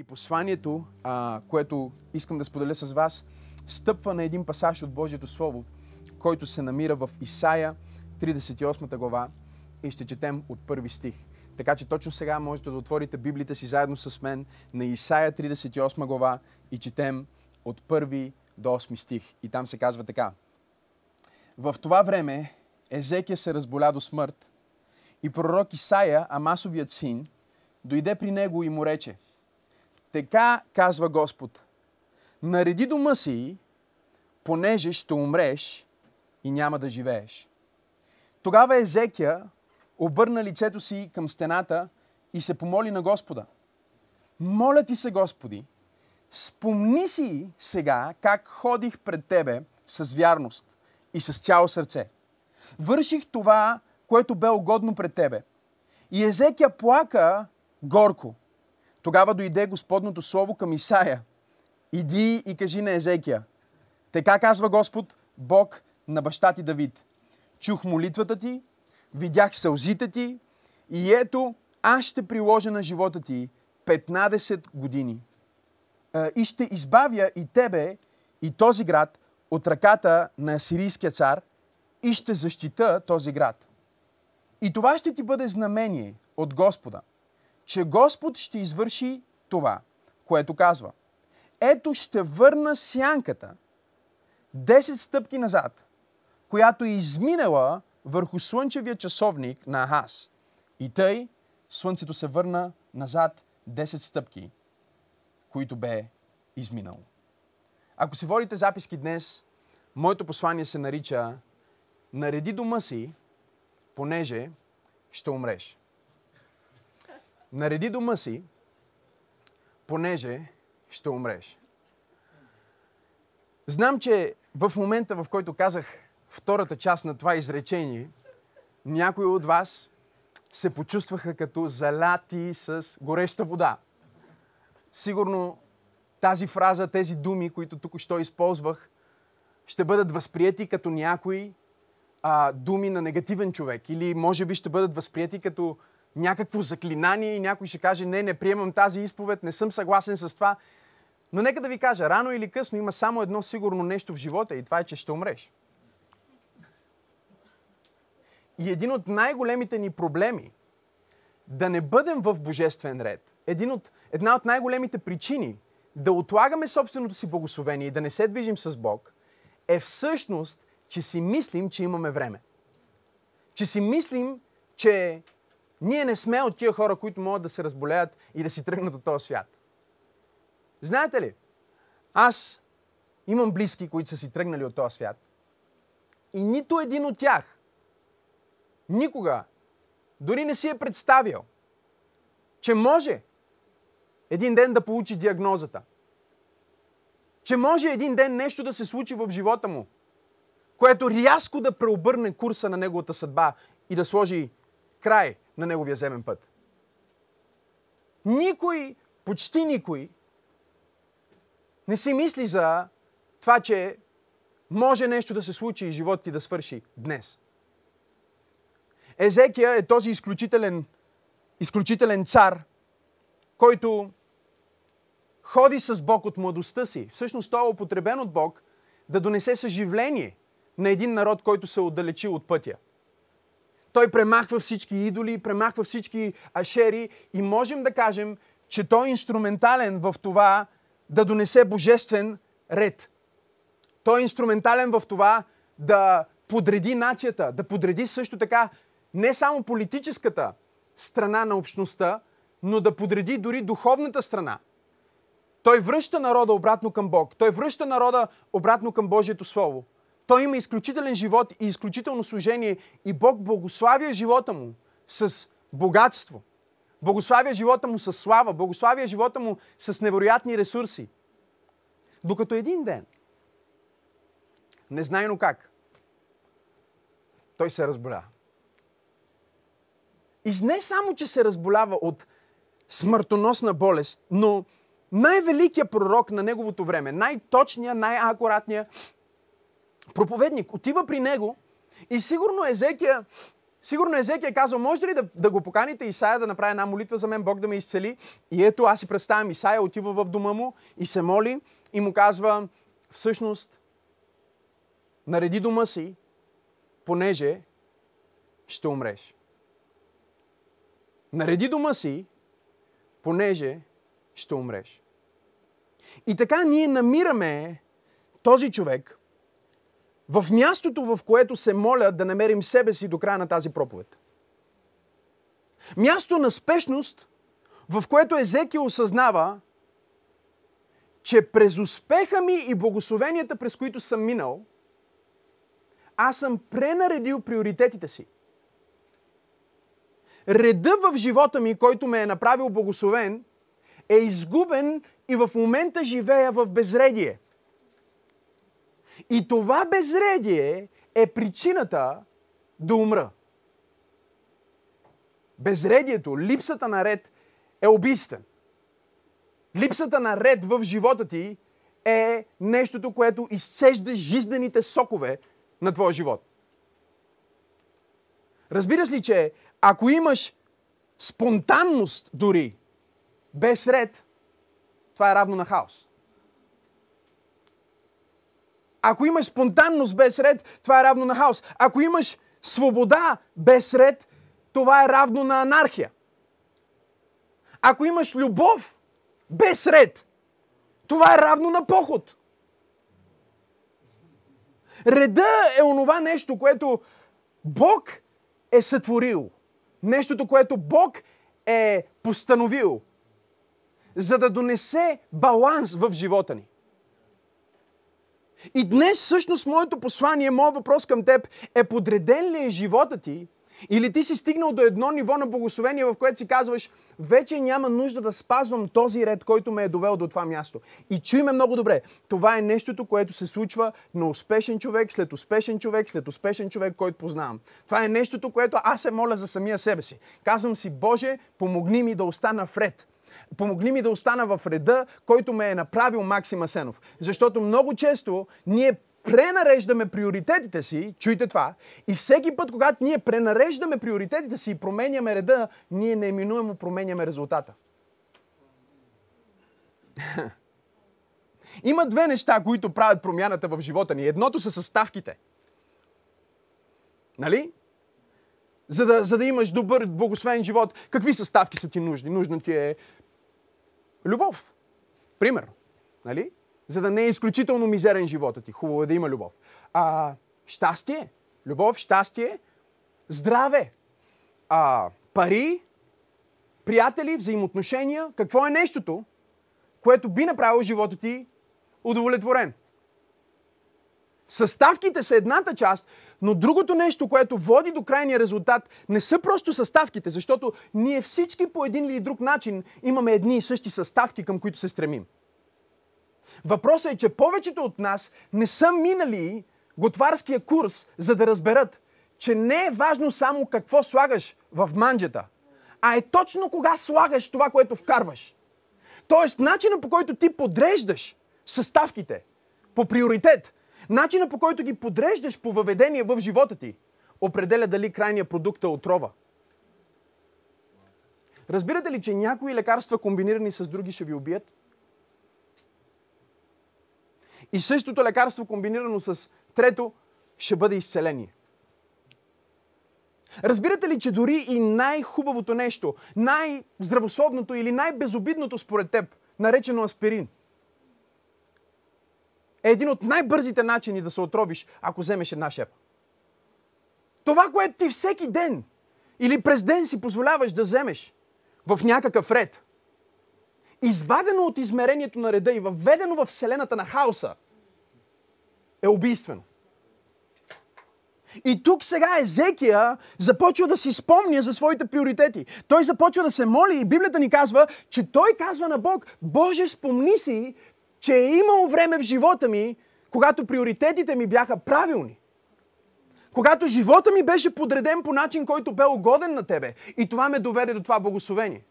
И посланието, а, което искам да споделя с вас, стъпва на един пасаж от Божието Слово, който се намира в Исаия, 38 глава и ще четем от първи стих. Така че точно сега можете да отворите Библията си заедно с мен на Исаия 38 глава и четем от първи до 8 стих. И там се казва така. В това време Езекия се разболя до смърт и пророк Исаия, Амасовият син, дойде при него и му рече – така казва Господ. Нареди дома си, понеже ще умреш и няма да живееш. Тогава Езекия обърна лицето си към стената и се помоли на Господа. Моля ти се, Господи, спомни си сега как ходих пред Тебе с вярност и с цяло сърце. Върших това, което бе угодно пред Тебе. И Езекия плака горко. Тогава дойде Господното слово към Исаия. Иди и кажи на Езекия. Така казва Господ, Бог на баща ти Давид. Чух молитвата ти, видях сълзите ти и ето аз ще приложа на живота ти 15 години. И ще избавя и тебе, и този град от ръката на асирийския цар и ще защита този град. И това ще ти бъде знамение от Господа че Господ ще извърши това, което казва. Ето ще върна сянката 10 стъпки назад, която е изминала върху слънчевия часовник на Ахаз. И тъй слънцето се върна назад 10 стъпки, които бе изминало. Ако си водите записки днес, моето послание се нарича Нареди дома си, понеже ще умреш. Нареди дома си, понеже ще умреш. Знам, че в момента, в който казах втората част на това изречение, някои от вас се почувстваха като заляти с гореща вода. Сигурно тази фраза, тези думи, които тук що използвах, ще бъдат възприяти като някои а, думи на негативен човек. Или може би ще бъдат възприяти като някакво заклинание и някой ще каже, не, не приемам тази изповед, не съм съгласен с това. Но нека да ви кажа, рано или късно има само едно сигурно нещо в живота и това е, че ще умреш. И един от най-големите ни проблеми да не бъдем в божествен ред, един от, една от най-големите причини да отлагаме собственото си благословение и да не се движим с Бог, е всъщност, че си мислим, че имаме време. Че си мислим, че ние не сме от тия хора, които могат да се разболеят и да си тръгнат от този свят. Знаете ли, аз имам близки, които са си тръгнали от този свят. И нито един от тях никога дори не си е представил, че може един ден да получи диагнозата. Че може един ден нещо да се случи в живота му, което рязко да преобърне курса на неговата съдба и да сложи край на неговия земен път. Никой, почти никой, не си мисли за това, че може нещо да се случи и живот ти да свърши днес. Езекия е този изключителен, изключителен цар, който ходи с Бог от младостта си. Всъщност той е употребен от Бог да донесе съживление на един народ, който се отдалечи от пътя. Той премахва всички идоли, премахва всички ашери и можем да кажем, че той е инструментален в това да донесе божествен ред. Той е инструментален в това да подреди нацията, да подреди също така не само политическата страна на общността, но да подреди дори духовната страна. Той връща народа обратно към Бог. Той връща народа обратно към Божието Слово. Той има изключителен живот и изключително служение и Бог благославя живота му с богатство. Благославя живота му с слава. Благославя живота му с невероятни ресурси. Докато един ден, незнайно как, той се разболя. И не само, че се разболява от смъртоносна болест, но най-великият пророк на неговото време, най-точният, най-акуратният, проповедник отива при него и сигурно Езекия Сигурно Езекия е казал, може ли да, да го поканите Исаия да направи една молитва за мен, Бог да ме изцели? И ето аз си представям, Исаия отива в дома му и се моли и му казва, всъщност, нареди дома си, понеже ще умреш. Нареди дома си, понеже ще умреш. И така ние намираме този човек в мястото, в което се моля да намерим себе си до края на тази проповед. Място на спешност, в което Езеки осъзнава, че през успеха ми и благословенията, през които съм минал, аз съм пренаредил приоритетите си. Реда в живота ми, който ме е направил благословен, е изгубен и в момента живея в безредие. И това безредие е причината да умра. Безредието, липсата на ред е убийствен. Липсата на ред в живота ти е нещото, което изцежда жизнените сокове на твоя живот. Разбираш ли, че ако имаш спонтанност дори, без ред, това е равно на хаос. Ако имаш спонтанност без ред, това е равно на хаос. Ако имаш свобода без ред, това е равно на анархия. Ако имаш любов без ред, това е равно на поход. Реда е онова нещо, което Бог е сътворил. Нещото, което Бог е постановил, за да донесе баланс в живота ни. И днес всъщност моето послание, моят въпрос към теб е подреден ли е живота ти или ти си стигнал до едно ниво на благословение, в което си казваш, вече няма нужда да спазвам този ред, който ме е довел до това място. И чуй ме много добре. Това е нещото, което се случва на успешен човек, след успешен човек, след успешен човек, който познавам. Това е нещото, което аз се моля за самия себе си. Казвам си, Боже, помогни ми да остана в ред. Помогни ми да остана в реда, който ме е направил Максим Асенов. Защото много често ние пренареждаме приоритетите си, чуйте това, и всеки път, когато ние пренареждаме приоритетите си и променяме реда, ние неименуемо променяме резултата. Има две неща, които правят промяната в живота ни. Едното са съставките. Нали? За да, за да имаш добър, благословен живот, какви съставки са ти нужни? Нужно ти е любов. Пример. Нали? За да не е изключително мизерен живота ти. Хубаво е да има любов. А, щастие. Любов, щастие. Здраве. А, пари. Приятели, взаимоотношения. Какво е нещото, което би направило живота ти удовлетворен? Съставките са едната част, но другото нещо, което води до крайния резултат, не са просто съставките, защото ние всички по един или друг начин имаме едни и същи съставки, към които се стремим. Въпросът е, че повечето от нас не са минали готварския курс, за да разберат, че не е важно само какво слагаш в манджата, а е точно кога слагаш това, което вкарваш. Тоест, начина по който ти подреждаш съставките по приоритет, начина по който ги подреждаш по въведение в живота ти, определя дали крайният продукт е отрова. Разбирате ли, че някои лекарства, комбинирани с други, ще ви убият? И същото лекарство, комбинирано с трето, ще бъде изцеление. Разбирате ли, че дори и най-хубавото нещо, най-здравословното или най-безобидното според теб, наречено аспирин, е един от най-бързите начини да се отровиш, ако вземеш една шепа. Това, което ти всеки ден или през ден си позволяваш да вземеш в някакъв ред, извадено от измерението на реда и въведено в вселената на хаоса, е убийствено. И тук сега Езекия започва да си спомня за своите приоритети. Той започва да се моли и Библията ни казва, че той казва на Бог, Боже, спомни си, че е имало време в живота ми, когато приоритетите ми бяха правилни. Когато живота ми беше подреден по начин, който бе угоден на Тебе. И това ме доведе до това благословение.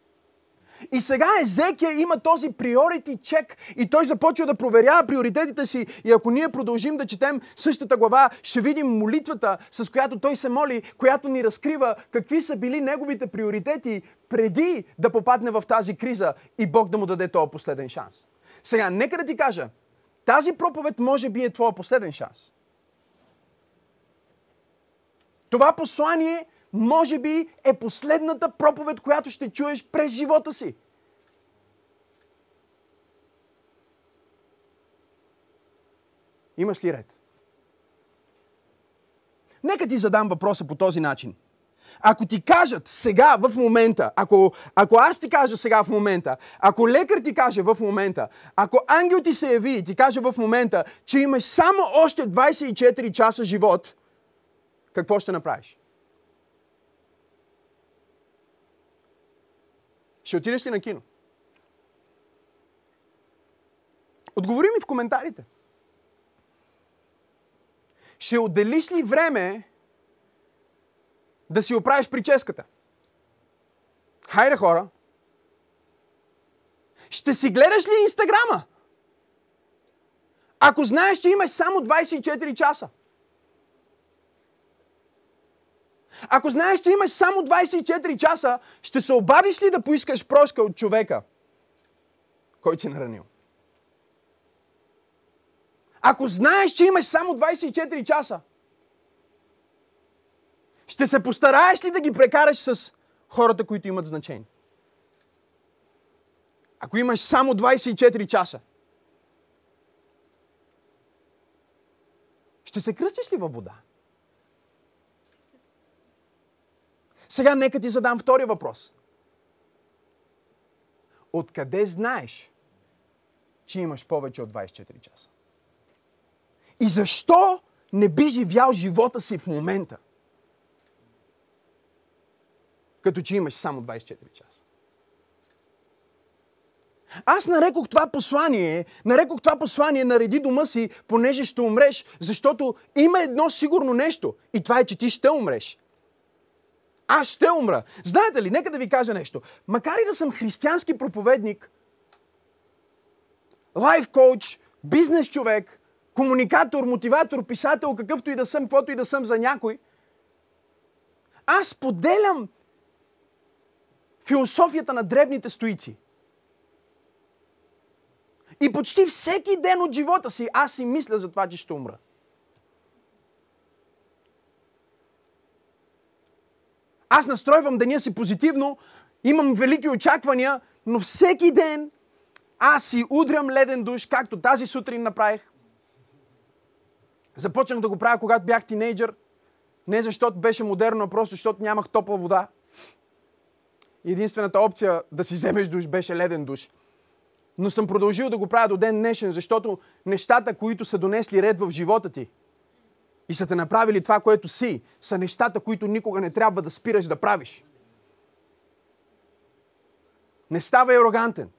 И сега Езекия има този приорити чек и той започва да проверява приоритетите си. И ако ние продължим да четем същата глава, ще видим молитвата, с която той се моли, която ни разкрива какви са били неговите приоритети преди да попадне в тази криза и Бог да му даде този последен шанс. Сега, нека да ти кажа, тази проповед може би е твоя последен шанс. Това послание може би е последната проповед, която ще чуеш през живота си. Имаш ли ред? Нека ти задам въпроса по този начин. Ако ти кажат сега, в момента, ако, ако аз ти кажа сега в момента, ако лекар ти каже в момента, ако ангел ти се яви и ти каже в момента, че имаш само още 24 часа живот, какво ще направиш? Ще отидеш ли на кино? Отговори ми в коментарите. Ще отделиш ли време да си оправиш прическата? Хайде хора! Ще си гледаш ли Инстаграма? Ако знаеш, че имаш само 24 часа. Ако знаеш, че имаш само 24 часа, ще се обадиш ли да поискаш прошка от човека, който си наранил? Ако знаеш, че имаш само 24 часа, ще се постараеш ли да ги прекараш с хората, които имат значение? Ако имаш само 24 часа, ще се кръстиш ли във вода? Сега нека ти задам втори въпрос. Откъде знаеш, че имаш повече от 24 часа? И защо не би живял живота си в момента? Като че имаш само 24 часа. Аз нарекох това послание, нарекох това послание нареди дома си, понеже ще умреш, защото има едно сигурно нещо и това е, че ти ще умреш. Аз ще умра. Знаете ли, нека да ви кажа нещо. Макар и да съм християнски проповедник, лайф коуч, бизнес човек, комуникатор, мотиватор, писател, какъвто и да съм, каквото и да съм за някой, аз поделям философията на древните стоици. И почти всеки ден от живота си аз си мисля за това, че ще умра. Аз настройвам деня си позитивно, имам велики очаквания, но всеки ден аз си удрям леден душ, както тази сутрин направих. Започнах да го правя, когато бях тинейджър. Не защото беше модерно, а просто защото нямах топла вода. Единствената опция да си вземеш душ беше леден душ. Но съм продължил да го правя до ден днешен, защото нещата, които са донесли ред в живота ти, и са те направили това, което си, са нещата, които никога не трябва да спираш да правиш. Не ставай арогантен.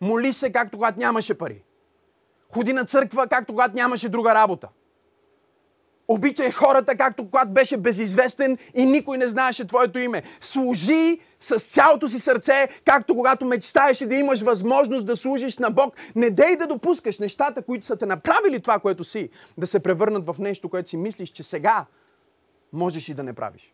Моли се, както когато нямаше пари. Ходи на църква, както когато нямаше друга работа. Обичай хората, както когато беше безизвестен и никой не знаеше твоето име. Служи с цялото си сърце, както когато мечтаеше да имаш възможност да служиш на Бог. Не дей да допускаш нещата, които са те направили това, което си, да се превърнат в нещо, което си мислиш, че сега можеш и да не правиш.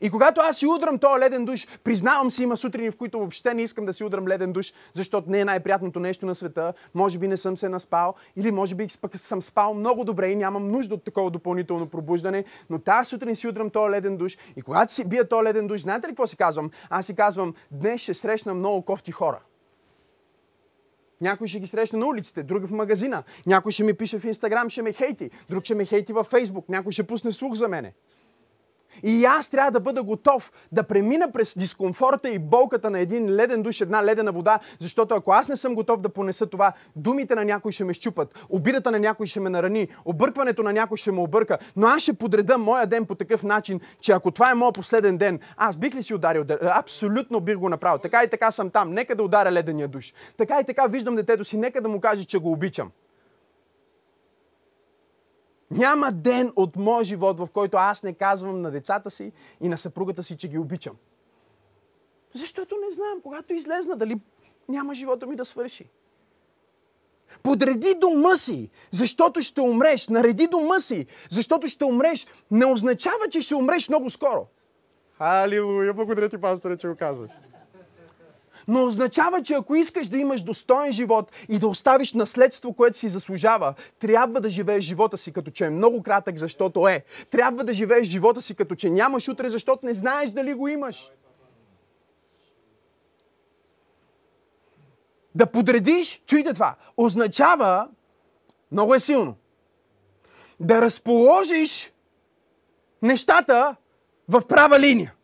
И когато аз си удрам този леден душ, признавам си, има сутрини, в които въобще не искам да си удрам леден душ, защото не е най-приятното нещо на света. Може би не съм се наспал, или може би пък съм спал много добре и нямам нужда от такова допълнително пробуждане, но тази сутрин си удрам този леден душ. И когато си бия този леден душ, знаете ли какво си казвам? Аз си казвам, днес ще срещна много кофти хора. Някой ще ги срещне на улиците, друг в магазина. Някой ще ми пише в Инстаграм, ще ме хейти. Друг ще ме хейти във Фейсбук. Някой ще пусне слух за мене. И аз трябва да бъда готов да премина през дискомфорта и болката на един леден душ, една ледена вода, защото ако аз не съм готов да понеса това, думите на някой ще ме щупат, обидата на някой ще ме нарани, объркването на някой ще ме обърка, но аз ще подреда моя ден по такъв начин, че ако това е моят последен ден, аз бих ли си ударил? Абсолютно бих го направил. Така и така съм там. Нека да ударя ледения душ. Така и така виждам детето си. Нека да му каже, че го обичам. Няма ден от моя живот, в който аз не казвам на децата си и на съпругата си, че ги обичам. Защото не знам, когато излезна, дали няма живота ми да свърши. Подреди дома си, защото ще умреш. Нареди дома си, защото ще умреш. Не означава, че ще умреш много скоро. Алилуя, благодаря ти, пасторе, че го казваш. Но означава, че ако искаш да имаш достоен живот и да оставиш наследство, което си заслужава, трябва да живееш живота си като че е много кратък, защото е. Трябва да живееш живота си като че нямаш утре, защото не знаеш дали го имаш. Да подредиш, чуйте това, означава, много е силно, да разположиш нещата в права линия.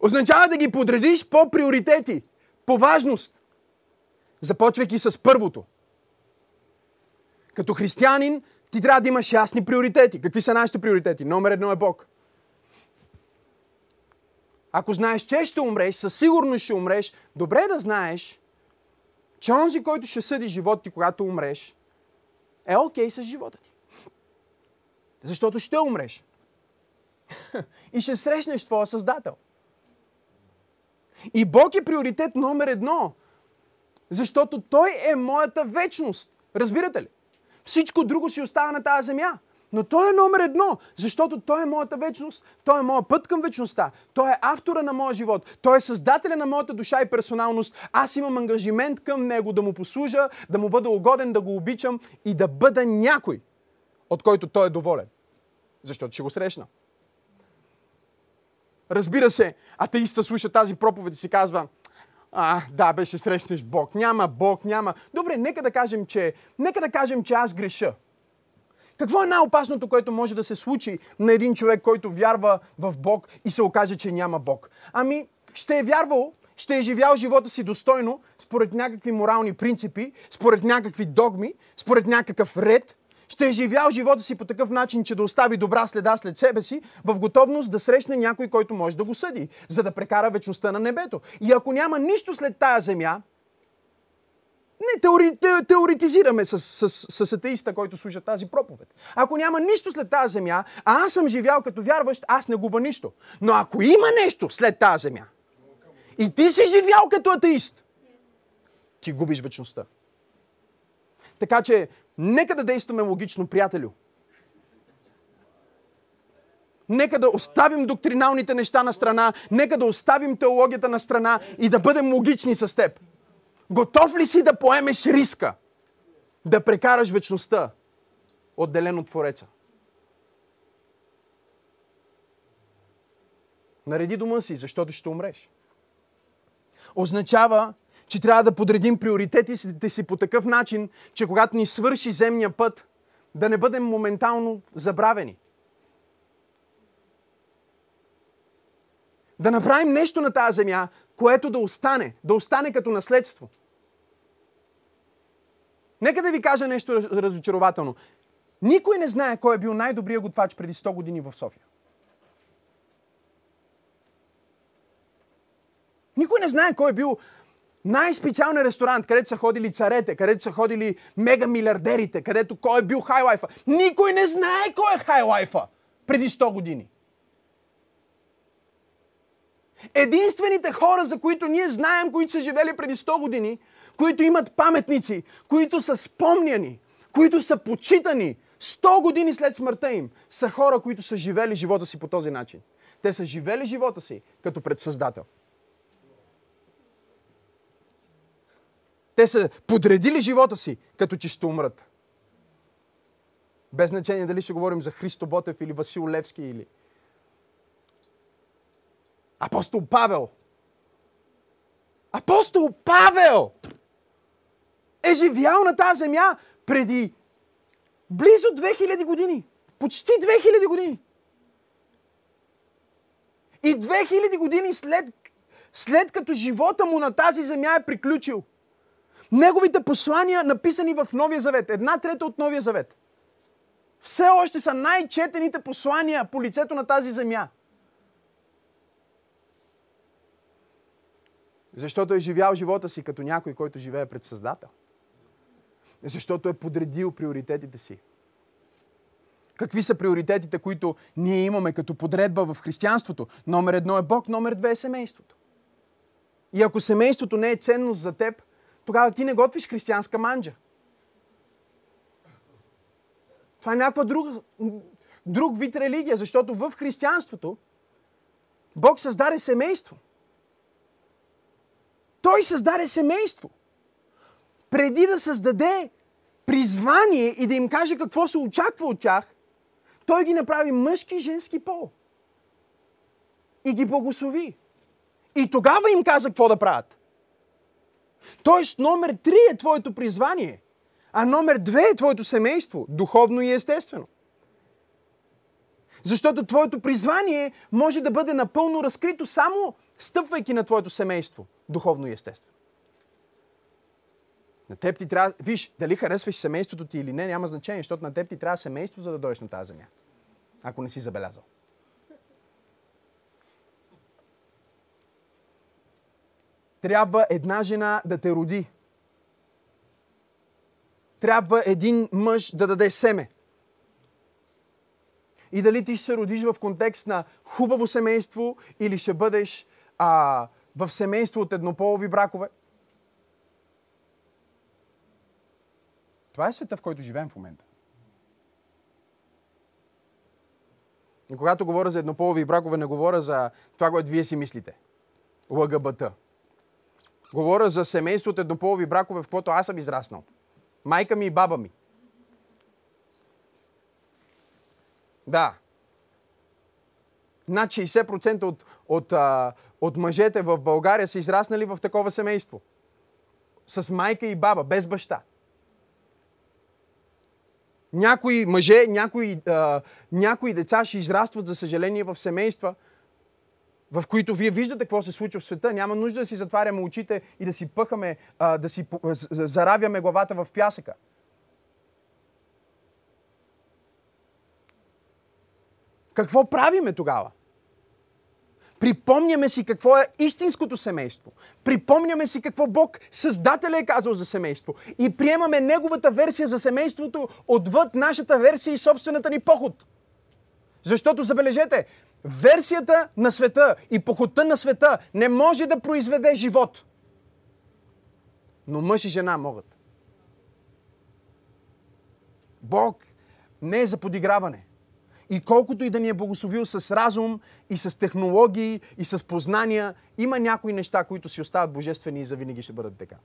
Означава да ги подредиш по приоритети, по важност. Започвайки с първото. Като християнин, ти трябва да имаш ясни приоритети. Какви са нашите приоритети? Номер едно е Бог. Ако знаеш, че ще умреш, със сигурност ще умреш, добре да знаеш, че онзи, който ще съди живота ти, когато умреш, е окей okay с живота ти. Защото ще умреш. И ще срещнеш твоя Създател. И Бог е приоритет номер едно. Защото Той е моята вечност. Разбирате ли? Всичко друго си остава на тази земя. Но Той е номер едно, защото Той е моята вечност. Той е моят път към вечността. Той е автора на моя живот. Той е създателя на моята душа и персоналност. Аз имам ангажимент към Него да му послужа, да му бъда угоден, да го обичам и да бъда някой, от който Той е доволен. Защото ще го срещна. Разбира се, атеиста слуша тази проповед и си казва, а, да, беше срещнеш Бог. Няма Бог, няма. Добре, нека да кажем, че, нека да кажем, че аз греша. Какво е най-опасното, което може да се случи на един човек, който вярва в Бог и се окаже, че няма Бог? Ами, ще е вярвал, ще е живял живота си достойно, според някакви морални принципи, според някакви догми, според някакъв ред, ще е живял живота си по такъв начин, че да остави добра следа след себе си, в готовност да срещне някой, който може да го съди, за да прекара вечността на небето. И ако няма нищо след тая земя, не теори, те, теоретизираме с, с, с, атеиста, който слуша тази проповед. Ако няма нищо след тази земя, а аз съм живял като вярващ, аз не губа нищо. Но ако има нещо след тази земя, и ти си живял като атеист, ти губиш вечността. Така че, нека да действаме логично, приятелю. Нека да оставим доктриналните неща на страна, нека да оставим теологията на страна и да бъдем логични с теб. Готов ли си да поемеш риска да прекараш вечността отделен от Твореца? Нареди дома си, защото ще умреш. Означава, че трябва да подредим приоритетите си по такъв начин, че когато ни свърши земния път, да не бъдем моментално забравени. Да направим нещо на тази земя, което да остане, да остане като наследство. Нека да ви кажа нещо разочарователно. Никой не знае кой е бил най-добрият готвач преди 100 години в София. Никой не знае кой е бил най-специалният ресторант, където са ходили царете, където са ходили мега милиардерите, където кой е бил хайлайфа. Никой не знае кой е хайлайфа преди 100 години. Единствените хора, за които ние знаем, които са живели преди 100 години, които имат паметници, които са спомняни, които са почитани 100 години след смъртта им, са хора, които са живели живота си по този начин. Те са живели живота си като предсъздател. Те са подредили живота си, като че ще умрат. Без значение дали ще говорим за Христо Ботев или Васил Левски или Апостол Павел. Апостол Павел е живял на тази земя преди близо 2000 години. Почти 2000 години. И 2000 години след, след като живота му на тази земя е приключил, неговите послания, написани в Новия Завет, една трета от Новия Завет, все още са най-четените послания по лицето на тази земя. Защото е живял живота си като някой, който живее пред Създател. Защото е подредил приоритетите си. Какви са приоритетите, които ние имаме като подредба в християнството? Номер едно е Бог, номер две е семейството. И ако семейството не е ценност за теб, тогава ти не готвиш християнска манджа. Това е някаква друг, друг вид религия, защото в християнството Бог създаде семейство. Той създаде семейство. Преди да създаде призвание и да им каже какво се очаква от тях, той ги направи мъжки и женски пол. И ги благослови. И тогава им каза какво да правят. Тоест, номер три е твоето призвание, а номер две е твоето семейство, духовно и естествено. Защото твоето призвание може да бъде напълно разкрито само стъпвайки на твоето семейство, духовно и естествено. На теб ти трябва, виж, дали харесваш семейството ти или не, няма значение, защото на теб ти трябва семейство, за да дойдеш на тази земя. Ако не си забелязал. Трябва една жена да те роди. Трябва един мъж да даде семе. И дали ти ще се родиш в контекст на хубаво семейство или ще бъдеш а, в семейство от еднополови бракове. Това е света, в който живеем в момента. И когато говоря за еднополови бракове, не говоря за това, което вие си мислите. ЛГБТ. Говоря за семейство от еднополови бракове, в което аз съм израснал. Майка ми и баба ми. Да. Над 60% от, от, а, от мъжете в България са израснали в такова семейство. С майка и баба, без баща. Някои мъже, някои, а, някои деца ще израстват, за съжаление, в семейства, в които вие виждате какво се случва в света. Няма нужда да си затваряме очите и да си пъхаме, а, да си заравяме главата в пясъка. Какво правиме тогава? Припомняме си какво е истинското семейство. Припомняме си какво Бог, Създателя е казал за семейство. И приемаме Неговата версия за семейството отвъд нашата версия и собствената ни поход. Защото, забележете, версията на света и походта на света не може да произведе живот. Но мъж и жена могат. Бог не е за подиграване. И колкото и да ни е благословил с разум и с технологии и с познания, има някои неща, които си остават божествени и завинаги ще бъдат така.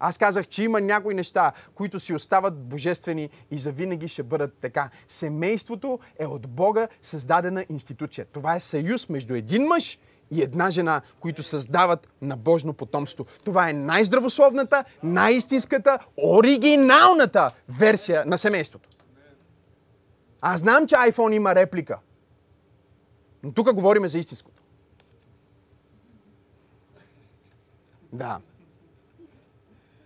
Аз казах, че има някои неща, които си остават божествени и завинаги ще бъдат така. Семейството е от Бога създадена институция. Това е съюз между един мъж и една жена, които създават набожно потомство. Това е най-здравословната, най-истинската, оригиналната версия на семейството. Аз знам, че iPhone има реплика. Но тук говорим за истинското. Да.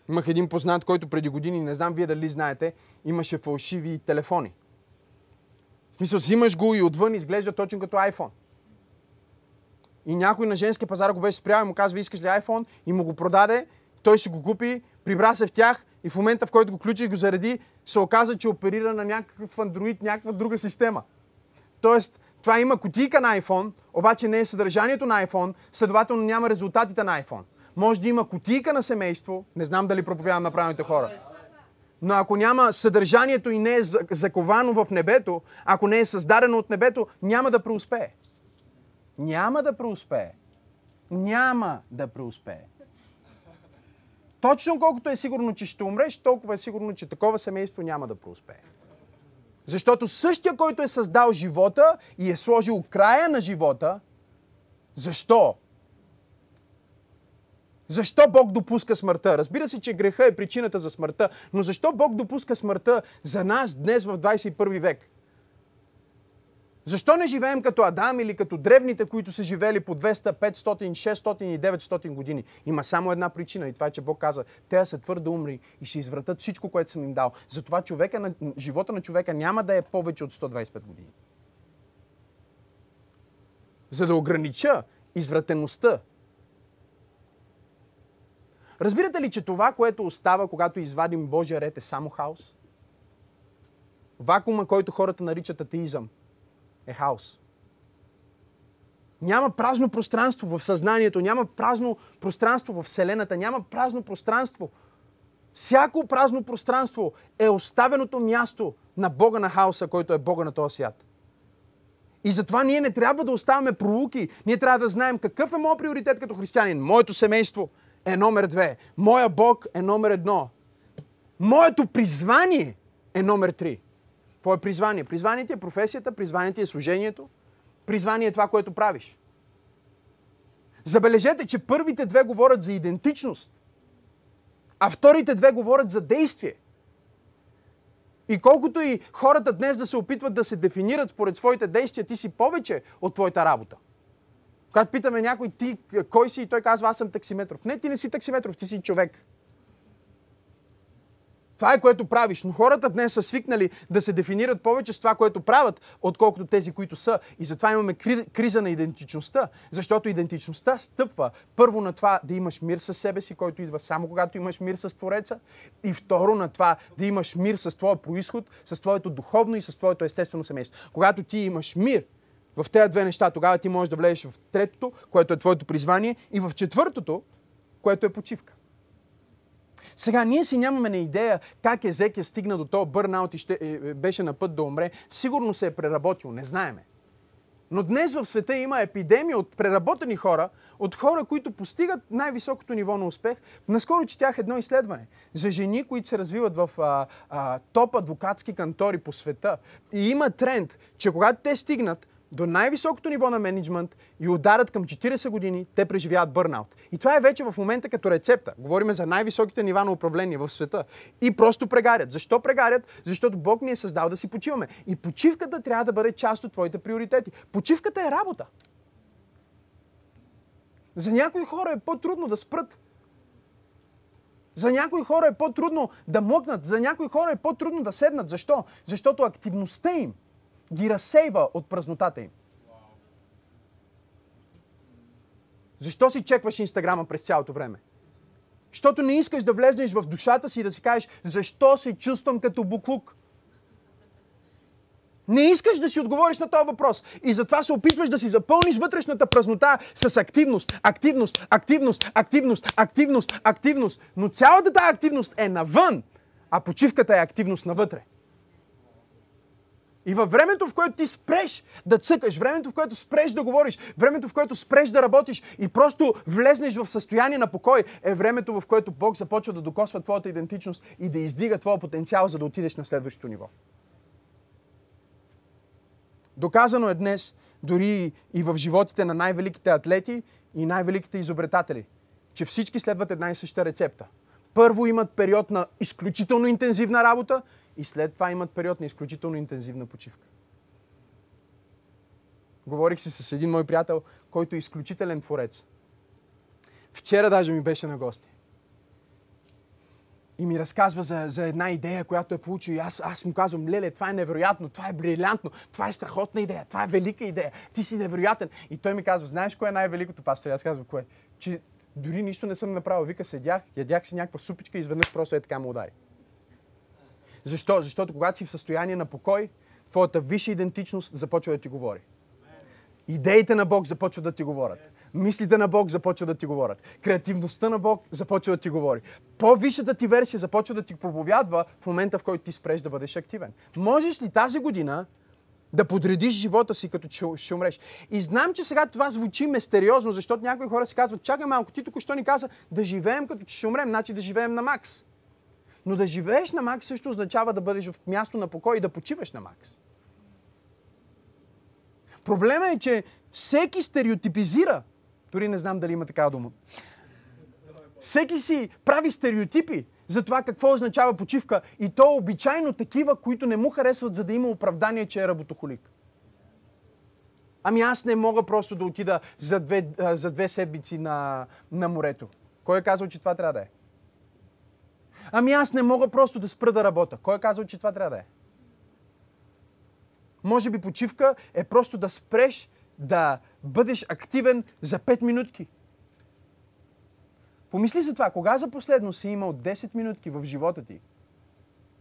Имах един познат, който преди години, не знам вие дали знаете, имаше фалшиви телефони. В смисъл, взимаш го и отвън изглежда точно като iPhone. И някой на женския пазар го беше спрял и му казва, искаш ли iPhone? И му го продаде, той ще го купи, прибра се в тях и в момента, в който го включи и го заради, се оказа, че оперира на някакъв Android, някаква друга система. Тоест, това има кутийка на iPhone, обаче не е съдържанието на iPhone, следователно няма резултатите на iPhone. Може да има кутийка на семейство, не знам дали проповядам на правилните хора. Но ако няма съдържанието и не е заковано в небето, ако не е създадено от небето, няма да преуспее. Няма да преуспее. Няма да преуспее. Точно колкото е сигурно, че ще умреш, толкова е сигурно, че такова семейство няма да преуспее. Защото същия, който е създал живота и е сложил края на живота, защо? Защо Бог допуска смъртта? Разбира се, че греха е причината за смъртта, но защо Бог допуска смъртта за нас днес в 21 век? Защо не живеем като Адам или като древните, които са живели по 200, 500, 600 и 900 години? Има само една причина и това е, че Бог каза, те са твърде умри и ще извратят всичко, което съм им дал. Затова човека живота на човека няма да е повече от 125 години. За да огранича извратеността. Разбирате ли, че това, което остава, когато извадим Божия ред, е само хаос? Вакуума, който хората наричат атеизъм, е хаос. Няма празно пространство в съзнанието, няма празно пространство в Вселената, няма празно пространство. Всяко празно пространство е оставеното място на Бога на хаоса, който е Бога на този свят. И затова ние не трябва да оставаме пролуки. Ние трябва да знаем какъв е моят приоритет като християнин. Моето семейство е номер две. Моя Бог е номер едно. Моето призвание е номер три. Твое призвание. Призванието е професията, призванието е служението, призвание е това, което правиш. Забележете, че първите две говорят за идентичност, а вторите две говорят за действие. И колкото и хората днес да се опитват да се дефинират според своите действия, ти си повече от твоята работа. Когато питаме някой, ти кой си, и той казва, аз съм таксиметров. Не, ти не си таксиметров, ти си човек. Това е което правиш. Но хората днес са свикнали да се дефинират повече с това, което правят, отколкото тези, които са. И затова имаме криза на идентичността. Защото идентичността стъпва първо на това да имаш мир с себе си, който идва само когато имаш мир с Твореца. И второ на това да имаш мир с твоя происход, с твоето духовно и с твоето естествено семейство. Когато ти имаш мир, в тези две неща, тогава ти можеш да влезеш в третото, което е твоето призвание, и в четвъртото, което е почивка. Сега, ние си нямаме на идея как Езекия стигна до този бърнаут и ще, е, е, беше на път да умре. Сигурно се е преработил, не знаеме. Но днес в света има епидемия от преработени хора, от хора, които постигат най-високото ниво на успех. Наскоро четях едно изследване за жени, които се развиват в а, а, топ адвокатски кантори по света. И има тренд, че когато те стигнат до най-високото ниво на менеджмент и ударят към 40 години, те преживяват бърнаут. И това е вече в момента като рецепта. Говорим за най-високите нива на управление в света. И просто прегарят. Защо прегарят? Защото Бог ни е създал да си почиваме. И почивката трябва да бъде част от твоите приоритети. Почивката е работа. За някои хора е по-трудно да спрат. За някои хора е по-трудно да мъкнат. За някои хора е по-трудно да седнат. Защо? Защото активността им ги разсейва от празнотата им. Защо си чекваш Инстаграма през цялото време? Защото не искаш да влезнеш в душата си и да си кажеш, защо се чувствам като буклук? Не искаш да си отговориш на този въпрос. И затова се опитваш да си запълниш вътрешната празнота с активност, активност, активност, активност, активност, активност. Но цялата тази активност е навън, а почивката е активност навътре. И във времето, в което ти спреш да цъкаш, времето, в което спреш да говориш, времето, в което спреш да работиш и просто влезнеш в състояние на покой, е времето, в което Бог започва да докосва твоята идентичност и да издига твоя потенциал, за да отидеш на следващото ниво. Доказано е днес, дори и в животите на най-великите атлети и най-великите изобретатели, че всички следват една и съща рецепта. Първо имат период на изключително интензивна работа и след това имат период на изключително интензивна почивка. Говорих си с един мой приятел, който е изключителен творец. Вчера даже ми беше на гости. И ми разказва за, за една идея, която е получил. И аз, аз му казвам, леле, това е невероятно, това е брилянтно, това е страхотна идея, това е велика идея, ти си невероятен. И той ми казва, знаеш кое е най-великото, пастор? Аз казвам, кое? Че дори нищо не съм направил. Вика, седях, ядях си някаква супичка и изведнъж просто е така му удари. Защо? Защото когато си в състояние на покой, твоята висша идентичност започва да ти говори. Идеите на Бог започват да ти говорят. Мислите на Бог започват да ти говорят. Креативността на Бог започва да ти говори. По-висшата ти версия започва да ти проповядва в момента, в който ти спреш да бъдеш активен. Можеш ли тази година да подредиш живота си, като че ще умреш. И знам, че сега това звучи мистериозно, защото някои хора си казват, чакай малко, ти тук що ни каза да живеем като че ще умрем, значи да живеем на макс. Но да живееш на Макс също означава да бъдеш в място на покой и да почиваш на Макс. Проблема е, че всеки стереотипизира. Дори не знам дали има такава дума. Всеки си прави стереотипи за това какво означава почивка и то обичайно такива, които не му харесват, за да има оправдание, че е работохолик. Ами аз не мога просто да отида за две, за две седмици на, на морето. Кой е казал, че това трябва да е? Ами аз не мога просто да спра да работя. Кой е казал, че това трябва да е? Може би почивка е просто да спреш да бъдеш активен за 5 минутки. Помисли за това. Кога за последно си имал 10 минутки в живота ти?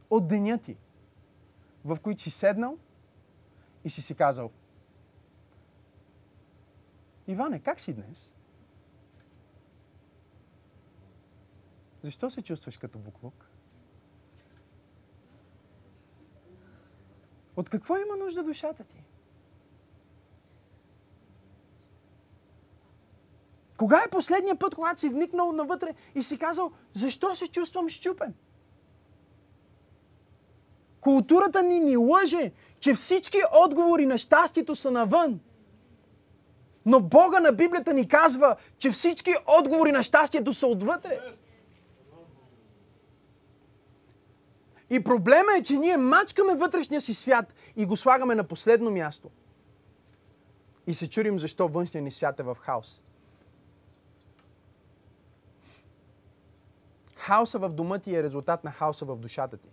От деня ти. в които си седнал и си си казал Иване, как си днес? Защо се чувстваш като буклук? От какво има нужда душата ти? Кога е последния път, когато си вникнал навътре и си казал, защо се чувствам щупен? Културата ни ни лъже, че всички отговори на щастието са навън. Но Бога на Библията ни казва, че всички отговори на щастието са отвътре. И проблема е, че ние мачкаме вътрешния си свят и го слагаме на последно място. И се чурим защо външния ни свят е в хаос. Хаоса в дома ти е резултат на хаоса в душата ти.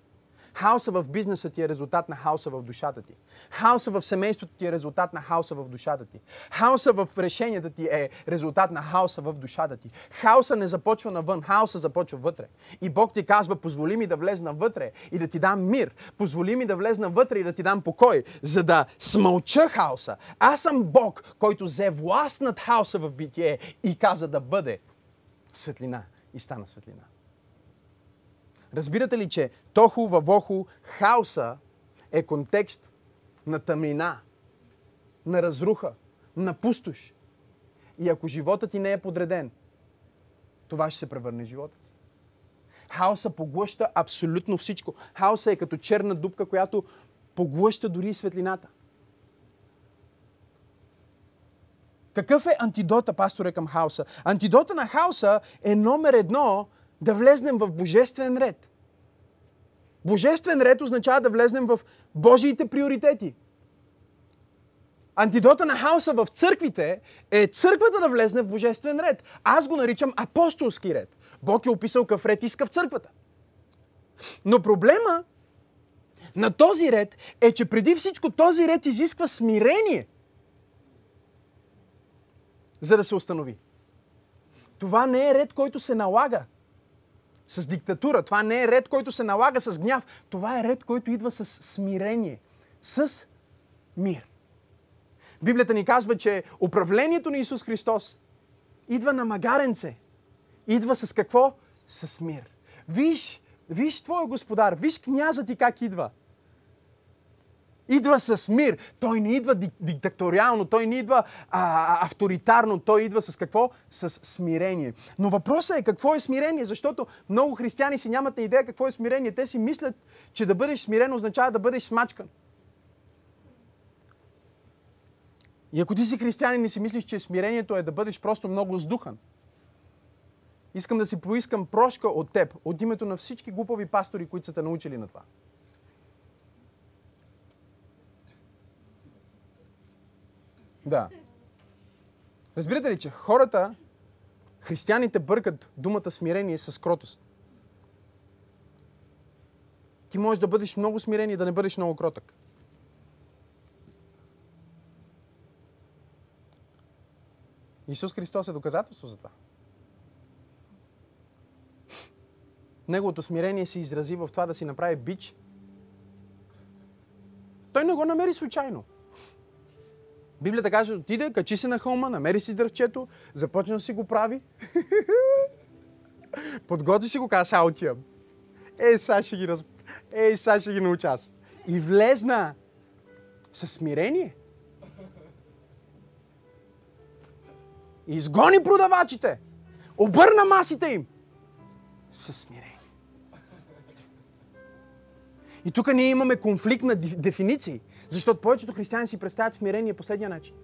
Хаоса в бизнеса ти е резултат на хаоса в душата ти. Хаоса в семейството ти е резултат на хаоса в душата ти. Хаоса в решенията ти е резултат на хаоса в душата ти. Хаоса не започва навън, хаоса започва вътре. И Бог ти казва, позволи ми да влезна вътре и да ти дам мир. Позволи ми да влезна вътре и да ти дам покой, за да смълча хаоса. Аз съм Бог, който взе власт над хаоса в битие и каза да бъде светлина. И стана светлина. Разбирате ли, че тоху, вавоху, хаоса е контекст на тъмнина, на разруха, на пустош. И ако живота ти не е подреден, това ще се превърне в живота ти. Хаоса поглъща абсолютно всичко. Хаоса е като черна дупка, която поглъща дори светлината. Какъв е антидота, пасторе, към хаоса? Антидота на хаоса е номер едно да влезнем в божествен ред. Божествен ред означава да влезнем в Божиите приоритети. Антидота на хаоса в църквите е църквата да влезне в божествен ред. Аз го наричам апостолски ред. Бог е описал какъв ред иска в църквата. Но проблема на този ред е, че преди всичко този ред изисква смирение, за да се установи. Това не е ред, който се налага с диктатура. Това не е ред, който се налага с гняв. Това е ред, който идва с смирение, с мир. Библията ни казва, че управлението на Исус Христос идва на магаренце. Идва с какво? С мир. Виж, виж твоя господар, виж князът ти как идва. Идва с мир. Той не идва диктаториално, той не идва а, авторитарно, той идва с какво? С смирение. Но въпросът е какво е смирение, защото много християни си нямат идея какво е смирение. Те си мислят, че да бъдеш смирен означава да бъдеш смачкан. И ако ти си християнин и си мислиш, че смирението е да бъдеш просто много сдухан, искам да си поискам прошка от теб, от името на всички глупави пастори, които са те научили на това. Да. Разбирате ли, че хората, християните бъркат думата смирение с кротост. Ти можеш да бъдеш много смирен и да не бъдеш много кротък. Исус Христос е доказателство за това. Неговото смирение се изрази в това да си направи бич. Той не го намери случайно. Библията каже, отиде, качи се на хълма, намери си дървчето, започна да си го прави. Подготви си го, каза, сега отивам. Ей, сега ще ги раз... Ей, сега ще ги науча аз. И влезна със смирение. Изгони продавачите. Обърна масите им. Със смирение. И тук ние имаме конфликт на дефиниции. Защото повечето християни си представят смирение последния начин.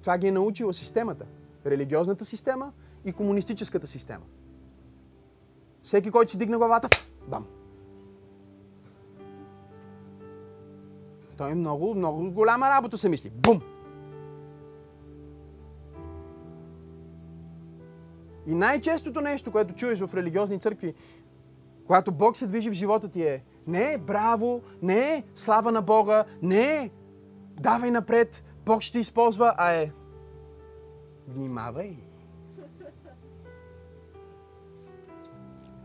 Това ги е научила системата. Религиозната система и комунистическата система. Всеки, който си дигна главата, бам. Той е много, много голяма работа се мисли. Бум! И най-честото нещо, което чуеш в религиозни църкви, когато Бог се движи в живота ти е не е браво, не е слава на Бога, не е давай напред, Бог ще използва, а е внимавай.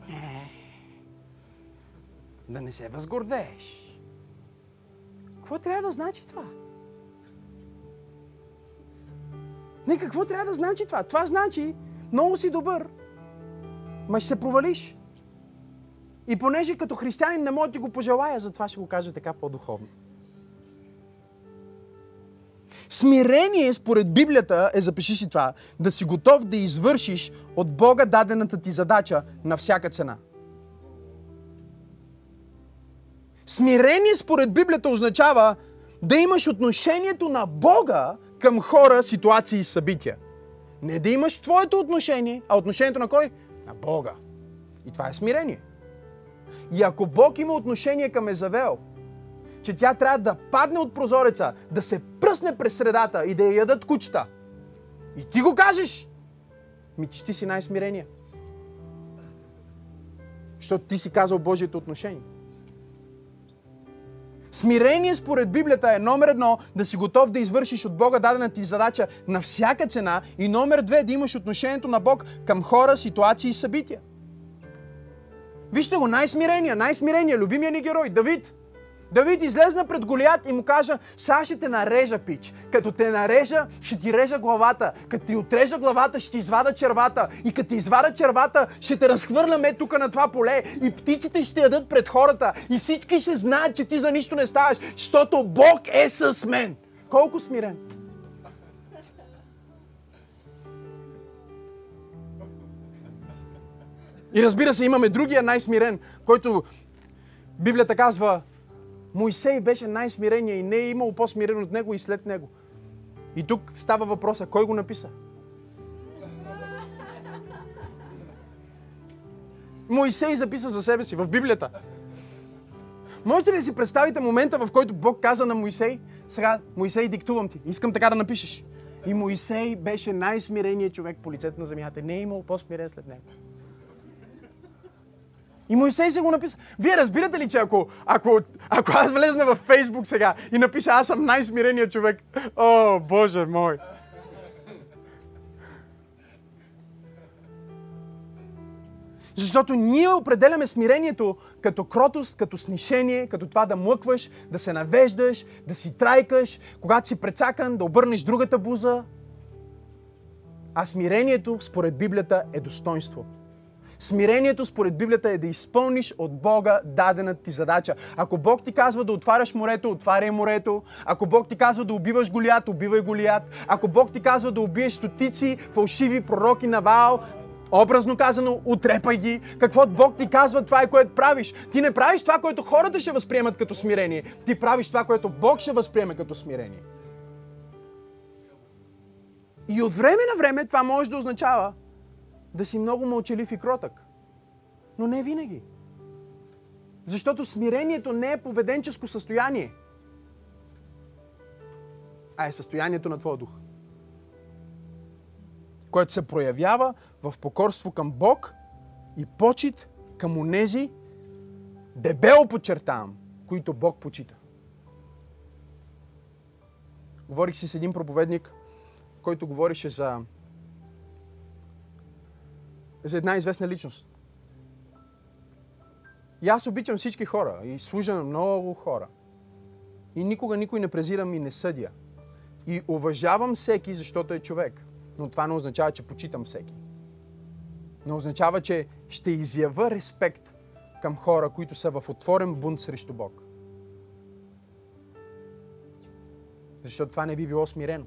Не. Да не се възгордееш. Какво трябва да значи това? Не, какво трябва да значи това? Това значи, много си добър, ма ще се провалиш. И понеже като християнин не мога да ти го пожелая, затова ще го кажа така по-духовно. Смирение, според Библията, е, запиши си това, да си готов да извършиш от Бога дадената ти задача на всяка цена. Смирение, според Библията, означава да имаш отношението на Бога към хора, ситуации и събития. Не да имаш твоето отношение, а отношението на кой? На Бога. И това е смирение. И ако Бог има отношение към Езавел, че тя трябва да падне от прозореца, да се пръсне през средата и да я ядат кучета. И ти го кажеш, ми че ти си най-смирения. Защото ти си казал Божието отношение. Смирение според Библията е номер едно да си готов да извършиш от Бога дадена ти задача на всяка цена и номер две да имаш отношението на Бог към хора, ситуации и събития. Вижте го, най-смирения, най-смирения, любимия ни герой, Давид. Давид излезна пред Голият и му кажа, сега ще те нарежа, пич. Като те нарежа, ще ти режа главата. Като ти отрежа главата, ще ти извада червата. И като ти извада червата, ще те разхвърляме тук на това поле. И птиците ще ядат пред хората. И всички ще знаят, че ти за нищо не ставаш, защото Бог е с мен. Колко смирен? И разбира се, имаме другия най-смирен, който Библията казва, Моисей беше най-смирения и не е имало по-смирен от него и след него. И тук става въпроса, кой го написа? Моисей записа за себе си в Библията. Можете ли си представите момента, в който Бог каза на Моисей, сега, Моисей, диктувам ти, искам така да напишеш. И Моисей беше най-смиреният човек по лицето на земята. Не е имал по-смирен след него. И Моисей се го написа. Вие разбирате ли, че ако, ако, ако аз влезна в Фейсбук сега и напиша аз съм най-смиреният човек, о, Боже мой! Защото ние определяме смирението като кротост, като снишение, като това да млъкваш, да се навеждаш, да си трайкаш, когато си прецакан, да обърнеш другата буза. А смирението, според Библията, е достоинство. Смирението според Библията е да изпълниш от Бога дадената ти задача. Ако Бог ти казва да отваряш морето, отваряй морето. Ако Бог ти казва да убиваш Голият, убивай Голият. Ако Бог ти казва да убиеш стотици фалшиви пророки на Ваал, образно казано, отрепай ги. Какво Бог ти казва, това е което правиш. Ти не правиш това, което хората ще възприемат като смирение. Ти правиш това, което Бог ще възприеме като смирение. И от време на време това може да означава да си много мълчалив и кротък. Но не винаги. Защото смирението не е поведенческо състояние, а е състоянието на твоя дух. Което се проявява в покорство към Бог и почет към онези, дебело подчертавам, които Бог почита. Говорих си с един проповедник, който говореше за за една известна личност. И аз обичам всички хора и служа на много хора. И никога никой не презирам и не съдя. И уважавам всеки, защото е човек. Но това не означава, че почитам всеки. Не означава, че ще изява респект към хора, които са в отворен бунт срещу Бог. Защото това не би било смирено.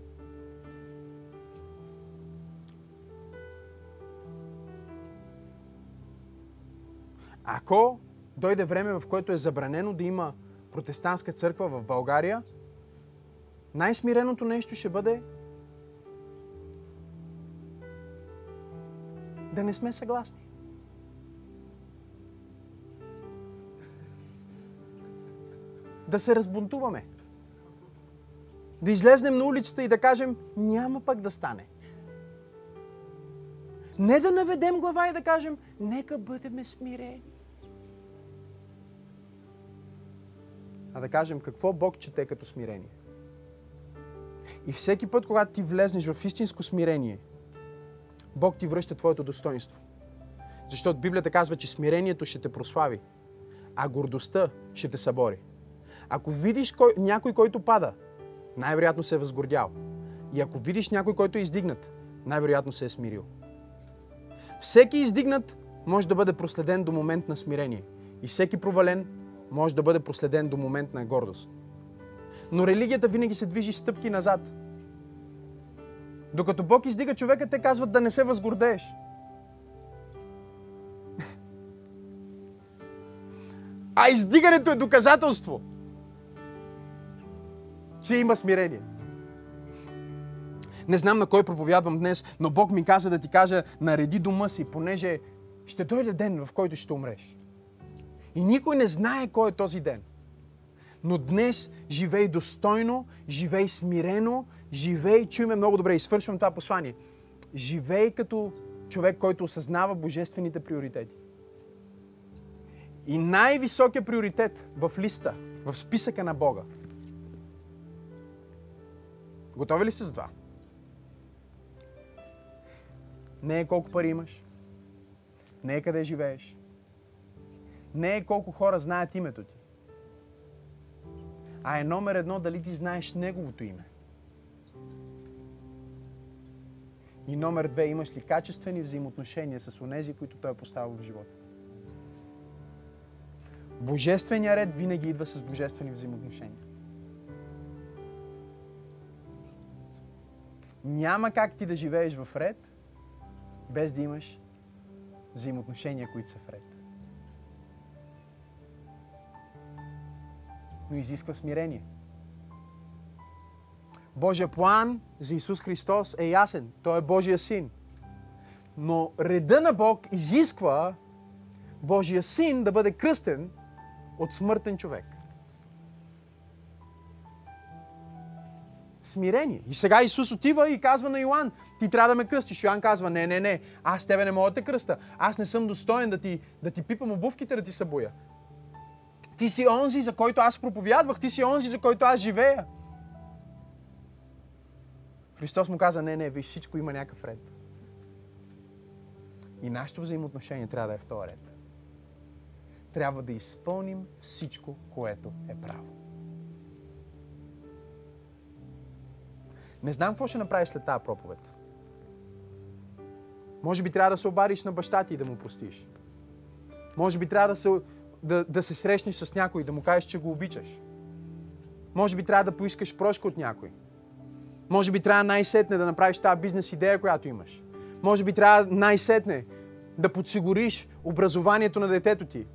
Ако дойде време, в което е забранено да има протестантска църква в България, най-смиреното нещо ще бъде да не сме съгласни. Да се разбунтуваме. Да излезнем на улицата и да кажем, няма пък да стане. Не да наведем глава и да кажем, нека бъдем смирени. А да кажем какво Бог чете като смирение. И всеки път, когато ти влезнеш в истинско смирение, Бог ти връща твоето достоинство. Защото Библията казва, че смирението ще те прослави. а гордостта ще те събори. Ако видиш кой, някой, който пада, най-вероятно се е възгордял. И ако видиш някой, който е издигнат, най-вероятно се е смирил. Всеки издигнат може да бъде проследен до момент на смирение. И всеки провален може да бъде проследен до момент на гордост. Но религията винаги се движи стъпки назад. Докато Бог издига човека, те казват да не се възгордееш. А издигането е доказателство, че има смирение. Не знам на кой проповядвам днес, но Бог ми каза да ти кажа, нареди дома си, понеже ще дойде ден, в който ще умреш. И никой не знае кой е този ден. Но днес живей достойно, живей смирено, живей, чуй много добре и свършвам това послание. Живей като човек, който осъзнава божествените приоритети. И най-високият приоритет в листа, в списъка на Бога. Готови ли сте за това? Не е колко пари имаш. Не е къде живееш. Не е колко хора знаят името ти. А е номер едно дали ти знаеш Неговото име. И номер две, имаш ли качествени взаимоотношения с онези, които Той е поставил в живота. Божественият ред винаги идва с божествени взаимоотношения. Няма как ти да живееш в ред, без да имаш взаимоотношения, които са в ред. Но изисква смирение. Божия план за Исус Христос е ясен. Той е Божия син. Но реда на Бог изисква Божия син да бъде кръстен от смъртен човек. Смирение. И сега Исус отива и казва на Йоан, ти трябва да ме кръстиш. Йоан казва, не, не, не, аз тебе не мога да те кръста. Аз не съм достоен да ти, да ти пипам обувките, да ти събуя. Ти си онзи, за който аз проповядвах. Ти си онзи, за който аз живея. Христос му каза, не, не, виж, всичко има някакъв ред. И нашето взаимоотношение трябва да е в този ред. Трябва да изпълним всичко, което е право. Не знам какво ще направиш след тази проповед. Може би трябва да се обадиш на баща ти и да му простиш. Може би трябва да се, да, да се срещнеш с някой да му кажеш, че го обичаш. Може би трябва да поискаш прошка от някой. Може би трябва най-сетне да направиш тази бизнес идея, която имаш. Може би трябва най-сетне да подсигуриш образованието на детето ти.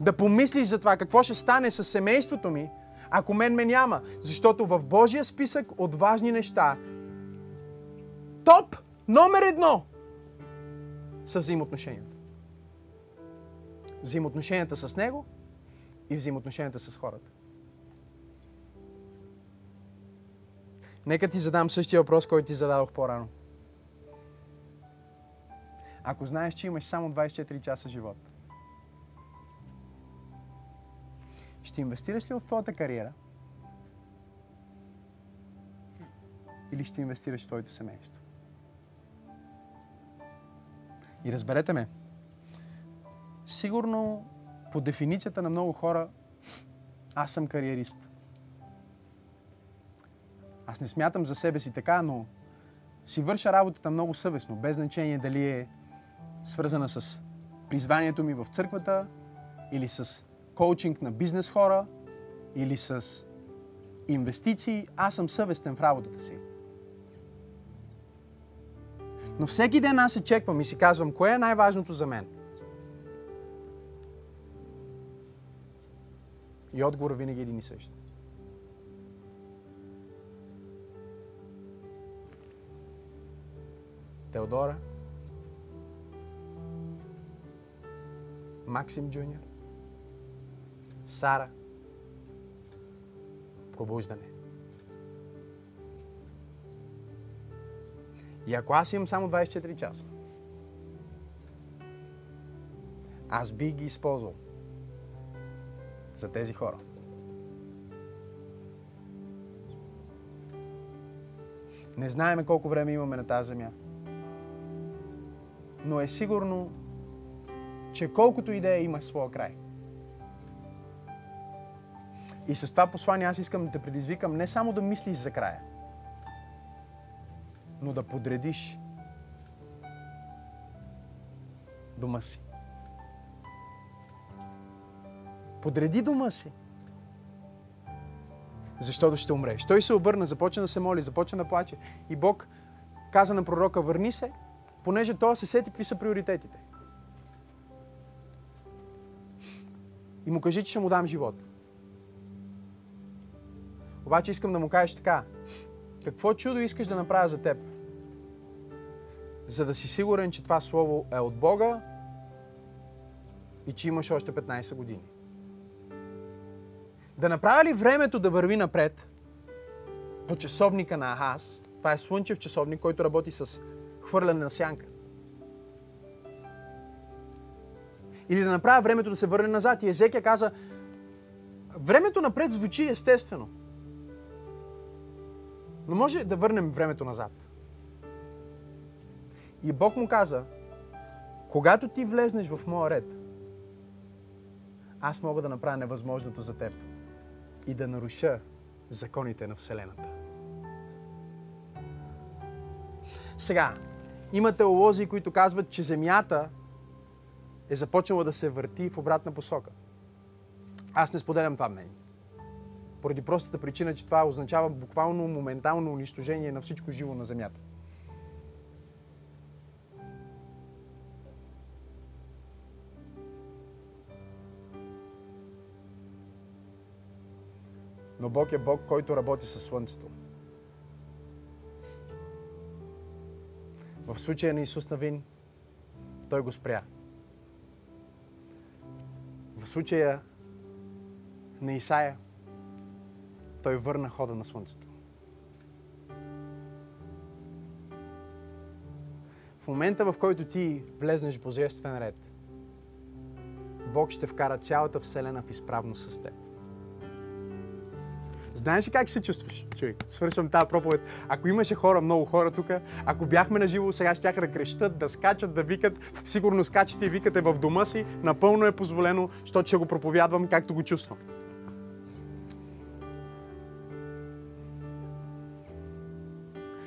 Да помислиш за това какво ще стане с семейството ми, ако мен ме няма. Защото в Божия списък от важни неща топ номер едно са взаимоотношенията. Взаимоотношенията с Него и взаимоотношенията с хората. Нека ти задам същия въпрос, който ти зададох по-рано. Ако знаеш, че имаш само 24 часа живот, ще инвестираш ли в твоята кариера? Или ще инвестираш в твоето семейство? И разберете ме, сигурно по дефиницията на много хора, аз съм кариерист. Аз не смятам за себе си така, но си върша работата много съвестно, без значение дали е свързана с призванието ми в църквата или с коучинг на бизнес хора или с инвестиции. Аз съм съвестен в работата си. Но всеки ден аз се чеквам и си казвам, кое е най-важното за мен? И отговор винаги е един и същ. Теодора, Максим Джуниор, Сара, пробуждане. И ако аз имам само 24 часа, аз би ги използвал за тези хора. Не знаеме колко време имаме на тази земя. но е сигурно, че колкото идея има своя край. И с това послание аз искам да те предизвикам не само да мислиш за края, но да подредиш дома си. Подреди дома си. Защото ще умреш. Той се обърна, започна да се моли, започна да плаче. И Бог каза на пророка, върни се, понеже той се сети какви са приоритетите. И му кажи, че ще му дам живот. Обаче искам да му кажеш така. Какво чудо искаш да направя за теб? За да си сигурен, че това слово е от Бога и че имаш още 15 години. Да направя ли времето да върви напред по часовника на Ахаз? Това е слънчев часовник, който работи с хвърляне на сянка. Или да направя времето да се върне назад. И Езекия каза, времето напред звучи естествено. Но може да върнем времето назад. И Бог му каза, когато ти влезнеш в моя ред, аз мога да направя невъзможното за теб и да наруша законите на Вселената. Сега, има теолози, които казват, че Земята е започнала да се върти в обратна посока. Аз не споделям това мнение. Поради простата причина, че това означава буквално моментално унищожение на всичко живо на Земята. Но Бог е Бог, който работи със Слънцето. В случая на Исус Навин, Той го спря. В случая на Исаия, той върна хода на Слънцето. В момента, в който ти влезнеш в Божествен ред, Бог ще вкара цялата Вселена в изправност с теб. Знаеш ли как се чувстваш, човек? Свършвам тази проповед. Ако имаше хора, много хора тук, ако бяхме на живо, сега ще да крещат, да скачат, да викат. Сигурно скачате и викате в дома си. Напълно е позволено, защото ще го проповядвам както го чувствам.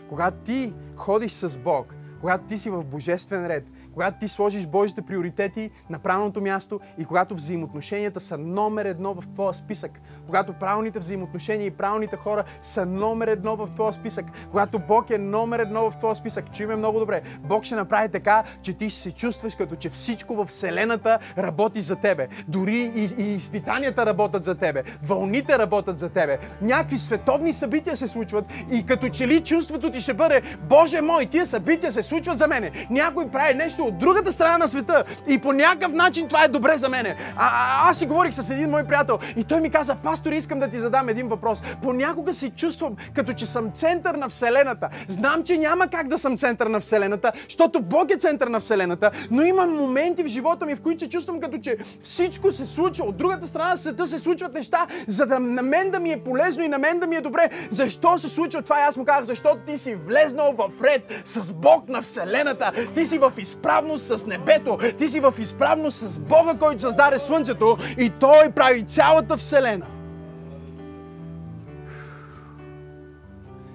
Когато ти ходиш с Бог, когато ти си в божествен ред, когато ти сложиш Божите приоритети на правилното място и когато взаимоотношенията са номер едно в твоя списък, когато правилните взаимоотношения и правилните хора са номер едно в твоя списък, когато Бог е номер едно в твоя списък, чуй много добре, Бог ще направи така, че ти ще се чувстваш като че всичко в Вселената работи за тебе. Дори и, и изпитанията работят за тебе, вълните работят за тебе, някакви световни събития се случват и като че ли чувството ти ще бъде, Боже мой, тия събития се случват за мене. Някой прави нещо от другата страна на света и по някакъв начин това е добре за мене. А, а, аз си говорих с един мой приятел и той ми каза, пастор, искам да ти задам един въпрос. Понякога се чувствам като че съм център на Вселената. Знам, че няма как да съм център на Вселената, защото Бог е център на Вселената, но има моменти в живота ми, в които се чувствам като че всичко се случва. От другата страна на света се случват неща, за да на мен да ми е полезно и на мен да ми е добре. Защо се случва това? И аз му казах, защото ти си влезнал в ред с Бог на Вселената. Ти си в изправ изправност с небето. Ти си в изправност с Бога, който създаде Слънцето и Той прави цялата Вселена.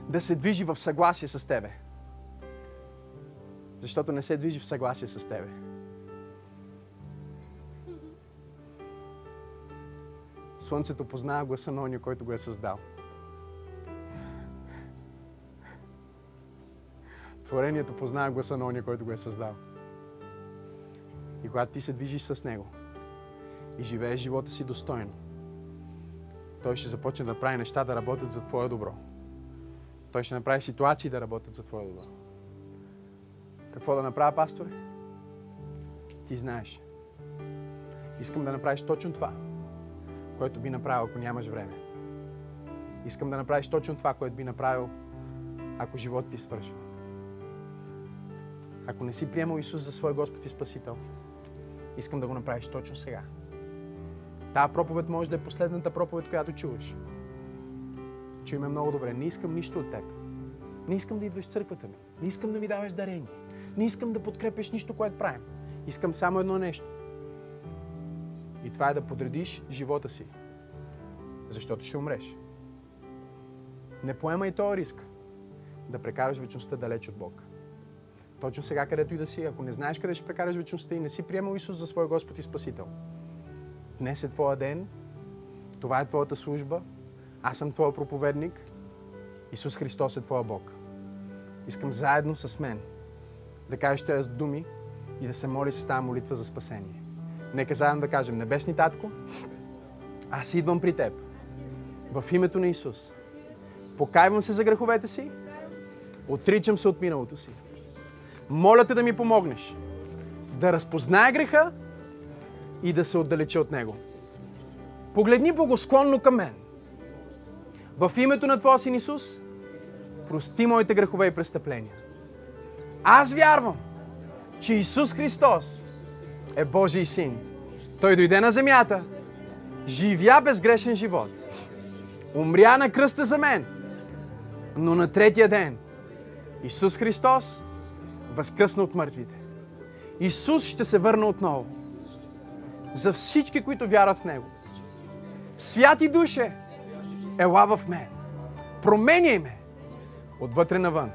Да се движи в съгласие с Тебе. Защото не се движи в съгласие с Тебе. Слънцето познава гласа на ония, който го е създал. Творението познава гласа на ония, който го е създал. И когато ти се движиш с Него и живееш живота си достойно, Той ще започне да прави неща да работят за Твое добро. Той ще направи ситуации да работят за Твое добро. Какво да направя, пасторе? Ти знаеш. Искам да направиш точно това, което би направил, ако нямаш време. Искам да направиш точно това, което би направил, ако живот ти свършва. Ако не си приемал Исус за свой Господ и Спасител, Искам да го направиш точно сега. Тая проповед може да е последната проповед, която чуваш. Чуй ме много добре. Не искам нищо от теб. Не искам да идваш в църквата ми. Не искам да ми даваш дарение. Не искам да подкрепиш нищо, което правим. Искам само едно нещо. И това е да подредиш живота си. Защото ще умреш. Не поемай този риск да прекараш вечността далеч от Бог. Точно сега, където и да си, ако не знаеш къде ще прекараш вечността и не си приемал Исус за свой Господ и Спасител. Днес е твоя ден, това е твоята служба, аз съм твоя проповедник, Исус Христос е твоя Бог. Искам заедно с мен да кажеш тези думи и да се молиш с тази молитва за спасение. Нека заедно да кажем, Небесни Татко, аз идвам при Теб. В името на Исус. Покайвам се за греховете си. Отричам се от миналото си. Моля те да ми помогнеш да разпозная греха и да се отдалеча от него. Погледни благосклонно към мен. В името на Твоя Син Исус, прости моите грехове и престъпления. Аз вярвам, че Исус Христос е Божий Син. Той дойде на земята, живя безгрешен живот, умря на кръста за мен, но на третия ден Исус Христос възкръсна от мъртвите. Исус ще се върне отново. За всички, които вярват в Него. Святи душе, ела в мен. Променяй ме отвътре навън.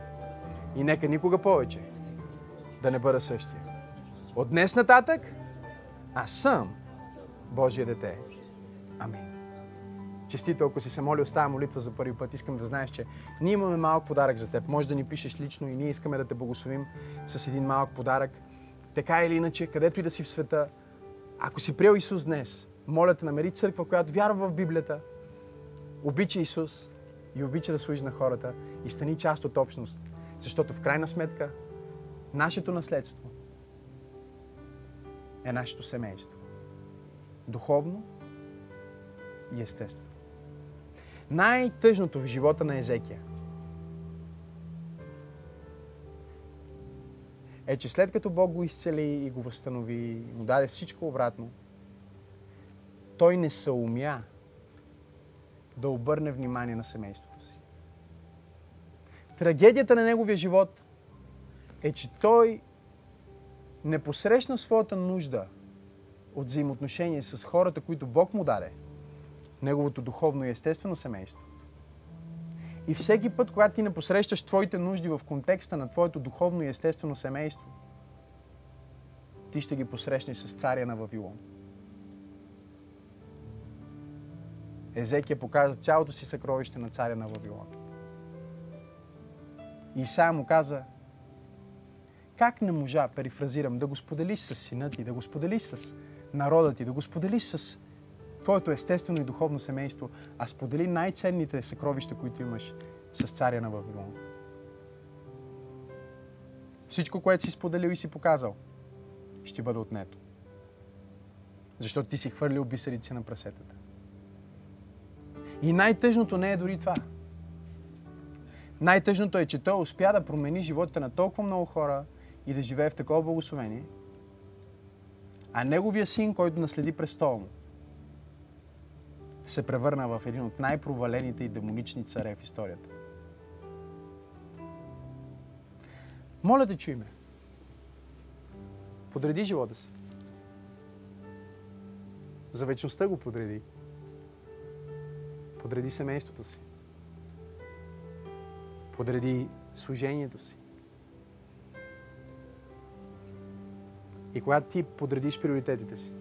И нека никога повече да не бъда същия. От днес нататък аз съм Божие дете. Амин. Честито, ако си се моли, оставя молитва за първи път. Искам да знаеш, че ние имаме малък подарък за теб. Може да ни пишеш лично и ние искаме да те благословим с един малък подарък. Така или иначе, където и да си в света, ако си приел Исус днес, моля те, намери църква, която вярва в Библията, обича Исус и обича да служи на хората и стани част от общност. Защото в крайна сметка, нашето наследство е нашето семейство. Духовно и естествено. Най-тъжното в живота на Езекия е, че след като Бог го изцели и го възстанови, му даде всичко обратно, той не съумя да обърне внимание на семейството си. Трагедията на неговия живот е, че той не посрещна своята нужда от взаимоотношение с хората, които Бог му даде, неговото духовно и естествено семейство. И всеки път, когато ти не посрещаш твоите нужди в контекста на твоето духовно и естествено семейство, ти ще ги посрещнеш с царя на Вавилон. Езекия показа цялото си съкровище на царя на Вавилон. Исаия му каза, как не можа, перифразирам, да го споделиш с сина ти, да го споделиш с народа ти, да го споделиш с твоето естествено и духовно семейство, а сподели най-ценните съкровища, които имаш с царя на Вавилон. Всичко, което си споделил и си показал, ще бъде отнето. Защото ти си хвърлил бисерици на прасетата. И най-тъжното не е дори това. Най-тъжното е, че той успя да промени живота на толкова много хора и да живее в такова благословение, а неговия син, който наследи престола му, се превърна в един от най-провалените и демонични царе в историята. Моля те, чуй ме. Подреди живота си. За вечността го подреди. Подреди семейството си. Подреди служението си. И когато ти подредиш приоритетите си,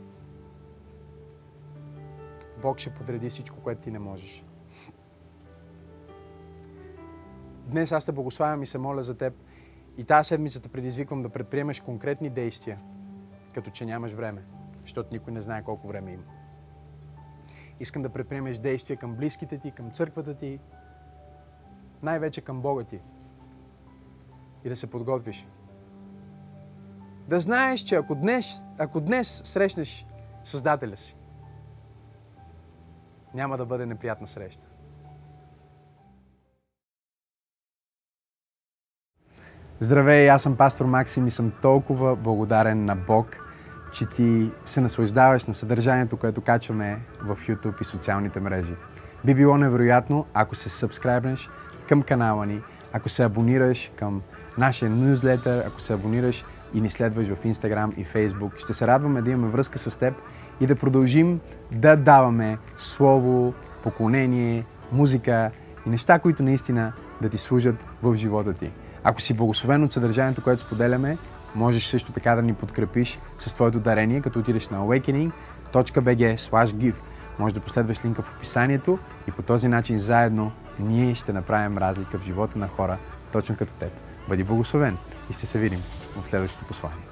Бог ще подреди всичко, което ти не можеш. Днес аз те благославям и се моля за теб. И тази седмица те предизвиквам да предприемеш конкретни действия, като че нямаш време, защото никой не знае колко време има. Искам да предприемеш действия към близките ти, към църквата ти, най-вече към Бога ти. И да се подготвиш. Да знаеш, че ако днес, ако днес срещнеш Създателя си, няма да бъде неприятна среща. Здравей, аз съм пастор Максим и съм толкова благодарен на Бог, че ти се наслаждаваш на съдържанието, което качваме в YouTube и социалните мрежи. Би било невероятно, ако се сабскрайбнеш към канала ни, ако се абонираш към нашия нюзлетър, ако се абонираш и ни следваш в Instagram и Facebook. Ще се радваме да имаме връзка с теб и да продължим да даваме слово, поклонение, музика и неща, които наистина да ти служат в живота ти. Ако си благословен от съдържанието, което споделяме, можеш също така да ни подкрепиш с твоето дарение, като отидеш на awakening.bg give. Може да последваш линка в описанието и по този начин заедно ние ще направим разлика в живота на хора, точно като теб. Бъди благословен и ще се видим в следващото послание.